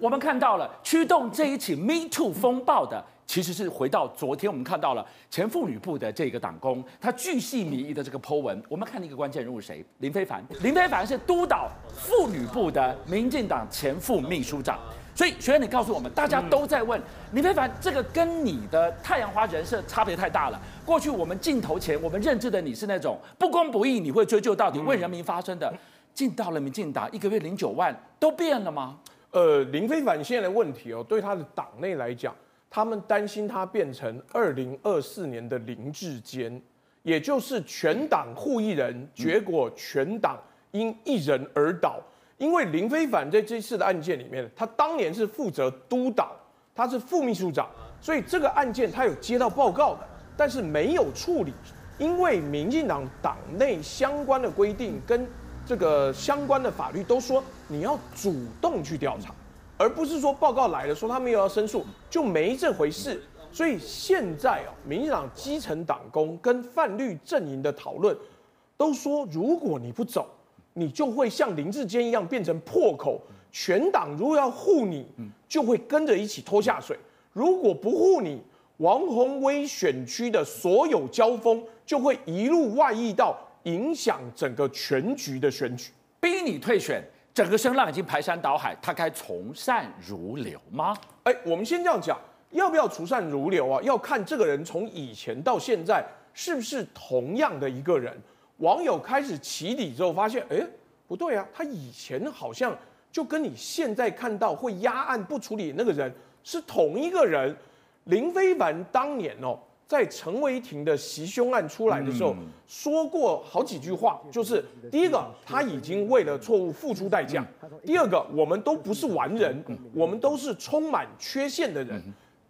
我们看到了驱动这一起 Me Too 风暴的，其实是回到昨天我们看到了前妇女部的这个党工，他巨细靡遗的这个 Po 文。我们看一个关键人物谁？林非凡。林非凡是督导妇女部的民进党前副秘书长。所以学员，你告诉我们，大家都在问林非凡，这个跟你的太阳花人设差别太大了。过去我们镜头前我们认知的你是那种不公不义，你会追究到底，为人民发声的。进到了民进党，一个月零九万，都变了吗？呃，林非凡现在的问题哦，对他的党内来讲，他们担心他变成二零二四年的林志坚，也就是全党护一人，结果全党因一人而倒。因为林非凡在这次的案件里面，他当年是负责督导，他是副秘书长，所以这个案件他有接到报告的，但是没有处理，因为民进党党内相关的规定跟这个相关的法律都说你要主动去调查，而不是说报告来了说他们又要申诉就没这回事。所以现在啊，民进党基层党工跟泛绿阵营的讨论都说，如果你不走。你就会像林志坚一样变成破口，全党如果要护你，就会跟着一起拖下水；如果不护你，王宏威选区的所有交锋就会一路外溢到影响整个全局的选举，逼你退选。整个声浪已经排山倒海，他该从善如流吗？哎，我们先这样讲，要不要从善如流啊？要看这个人从以前到现在是不是同样的一个人。网友开始起底之后，发现，哎，不对啊，他以前好像就跟你现在看到会压案不处理那个人是同一个人。林非凡当年哦，在陈为廷的袭胸案出来的时候，说过好几句话，就是第一个，他已经为了错误付出代价；第二个，我们都不是完人，我们都是充满缺陷的人。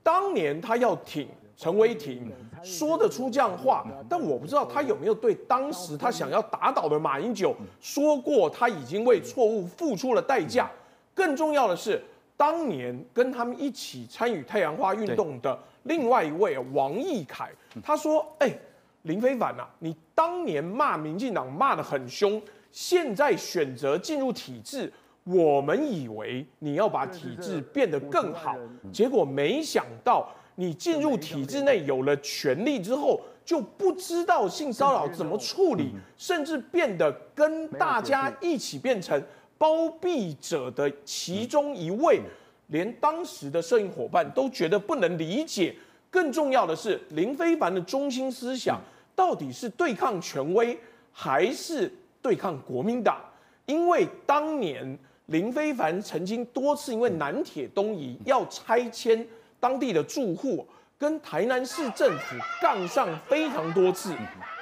当年他要挺。陈为廷说得出这样话，但我不知道他有没有对当时他想要打倒的马英九说过他已经为错误付出了代价。更重要的是，当年跟他们一起参与太阳花运动的另外一位王义凯，他说：“哎，林非凡呐，你当年骂民进党骂得很凶，现在选择进入体制，我们以为你要把体制变得更好，结果没想到。”你进入体制内有了权力之后，就不知道性骚扰怎么处理，甚至变得跟大家一起变成包庇者的其中一位，连当时的摄影伙伴都觉得不能理解。更重要的是，林非凡的中心思想到底是对抗权威，还是对抗国民党？因为当年林非凡曾经多次因为南铁东移要拆迁。当地的住户跟台南市政府杠上非常多次，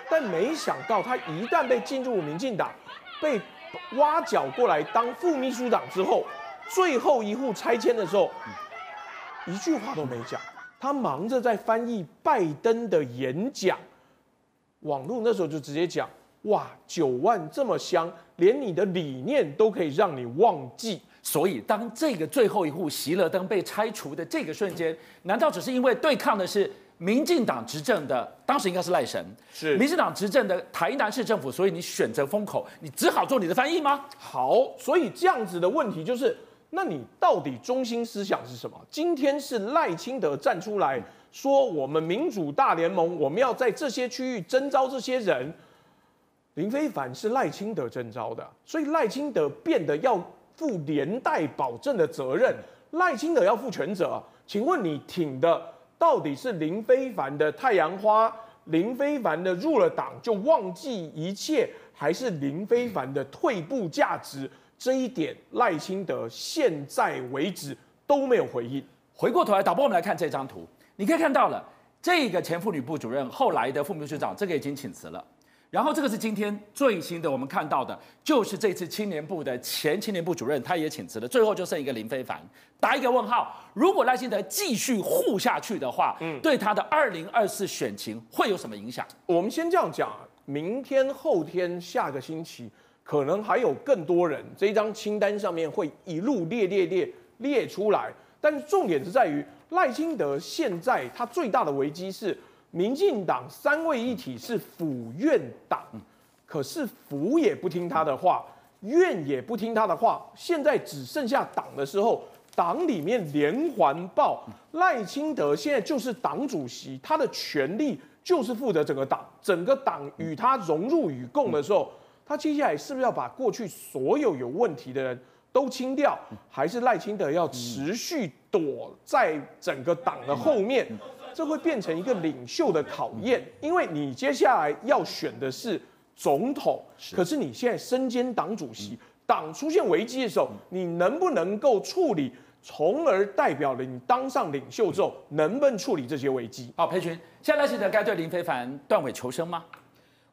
但没想到他一旦被进入民进党，被挖角过来当副秘书长之后，最后一户拆迁的时候，一句话都没讲，他忙着在翻译拜登的演讲，网络那时候就直接讲，哇，九万这么香，连你的理念都可以让你忘记。所以，当这个最后一户喜乐登被拆除的这个瞬间，难道只是因为对抗的是民进党执政的，当时应该是赖神，是民进党执政的台南市政府，所以你选择封口，你只好做你的翻译吗？好，所以这样子的问题就是，那你到底中心思想是什么？今天是赖清德站出来说，我们民主大联盟，我们要在这些区域征召这些人，林飞凡是赖清德征召的，所以赖清德变得要。负连带保证的责任，赖清德要负全责。请问你挺的到底是林非凡的太阳花，林非凡的入了党就忘记一切，还是林非凡的退步价值？这一点赖清德现在为止都没有回应。回过头来，导播，我们来看这张图，你可以看到了，这个前妇女部主任后来的副秘书长，这个已经请辞了。然后这个是今天最新的，我们看到的就是这次青年部的前青年部主任，他也请辞了，最后就剩一个林非凡，打一个问号。如果赖清德继续护下去的话，嗯，对他的二零二四选情会有什么影响？我们先这样讲，明天、后天、下个星期，可能还有更多人，这张清单上面会一路列列列列出来。但是重点是在于赖清德现在他最大的危机是。民进党三位一体是府院党，可是府也不听他的话，院也不听他的话，现在只剩下党的时候，党里面连环爆，赖清德现在就是党主席，他的权力就是负责整个党，整个党与他融入与共的时候，他接下来是不是要把过去所有有问题的人都清掉，还是赖清德要持续躲在整个党的后面？这会变成一个领袖的考验，因为你接下来要选的是。总统，可是你现在身兼党主席，党出现危机的时候，你能不能够处理，从而代表了你当上领袖之后，能不能处理这些危机？好，裴群，现在赖清德该对林非凡断尾求生吗？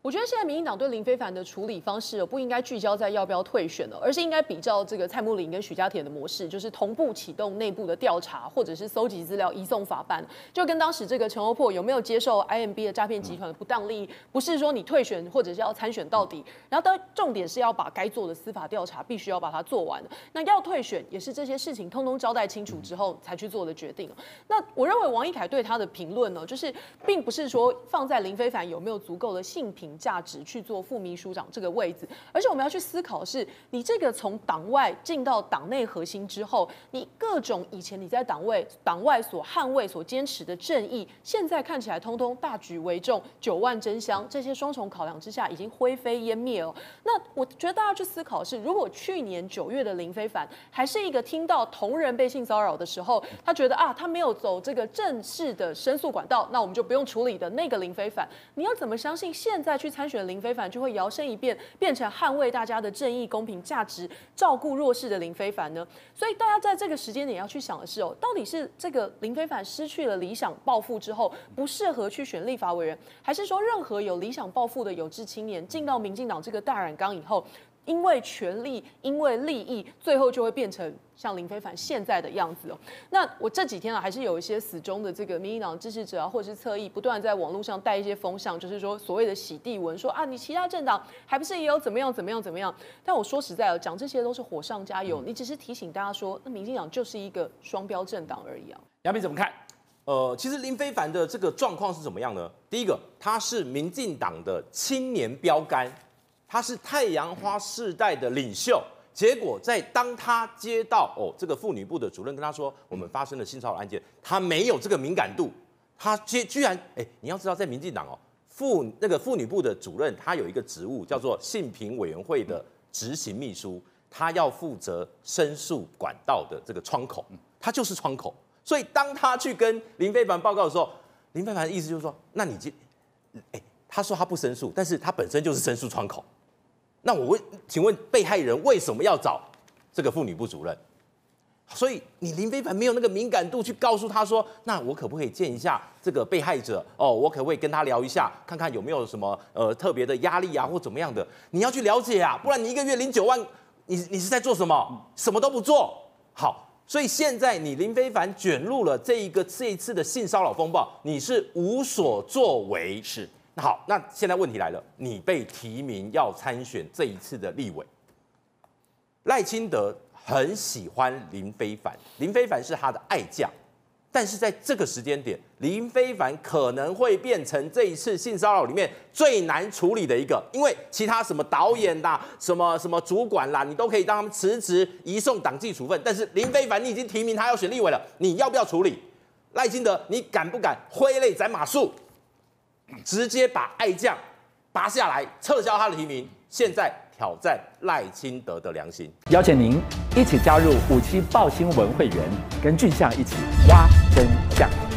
我觉得现在民进党对林非凡的处理方式不应该聚焦在要不要退选了，而是应该比较这个蔡慕林跟许家田的模式，就是同步启动内部的调查，或者是搜集资料移送法办，就跟当时这个陈欧破有没有接受 IMB 的诈骗集团的不当利益，不是说你退选或者是要参选到底，然后当重点是要把该做的司法调查必须要把它做完。那要退选也是这些事情通通交代清楚之后才去做的决定。那我认为王一凯对他的评论呢，就是并不是说放在林非凡有没有足够的性平。价值去做副秘书长这个位置，而且我们要去思考的是，你这个从党外进到党内核心之后，你各种以前你在党外党外所捍卫、所坚持的正义，现在看起来通通大局为重，九万真香，这些双重考量之下已经灰飞烟灭了。那我觉得大家去思考的是，如果去年九月的林非凡还是一个听到同仁被性骚扰的时候，他觉得啊，他没有走这个正式的申诉管道，那我们就不用处理的那个林非凡，你要怎么相信现在去？参选林非凡就会摇身一变变成捍卫大家的正义、公平、价值、照顾弱势的林非凡呢？所以大家在这个时间点要去想的是哦，到底是这个林非凡失去了理想抱负之后不适合去选立法委员，还是说任何有理想抱负的有志青年进到民进党这个大染缸以后？因为权力，因为利益，最后就会变成像林非凡现在的样子哦。那我这几天啊，还是有一些死忠的这个民进党支持者啊，或者是侧翼，不断在网络上带一些风向，就是说所谓的洗地文，说啊，你其他政党还不是也有怎么样怎么样怎么样？但我说实在的，讲这些都是火上加油。你只是提醒大家说，那民进党就是一个双标政党而已啊。杨明怎么看？呃，其实林非凡的这个状况是怎么样呢？第一个，他是民进党的青年标杆。他是太阳花世代的领袖，结果在当他接到哦这个妇女部的主任跟他说，我们发生了性骚扰案件，他没有这个敏感度，他接居然哎，你要知道在民进党哦妇那个妇女部的主任他有一个职务叫做性平委员会的执行秘书，他要负责申诉管道的这个窗口，他就是窗口，所以当他去跟林飞凡报告的时候，林飞凡的意思就是说，那你接哎他说他不申诉，但是他本身就是申诉窗口。那我问，请问被害人为什么要找这个妇女部主任？所以你林非凡没有那个敏感度去告诉他说，那我可不可以见一下这个被害者？哦，我可不可以跟他聊一下，看看有没有什么呃特别的压力啊，或怎么样的？你要去了解啊，不然你一个月领九万，你你是在做什么？什么都不做。好，所以现在你林非凡卷入了这一个这一次的性骚扰风暴，你是无所作为。是。那好，那现在问题来了，你被提名要参选这一次的立委，赖清德很喜欢林非凡，林非凡是他的爱将，但是在这个时间点，林非凡可能会变成这一次性骚扰里面最难处理的一个，因为其他什么导演啦、什么什么主管啦，你都可以让他们辞职、移送党纪处分，但是林非凡你已经提名他要选立委了，你要不要处理？赖清德，你敢不敢挥泪斩马谡？直接把爱将拔下来，撤销他的提名。现在挑战赖清德的良心。邀请您一起加入五七报新闻会员，跟俊相一起挖真相。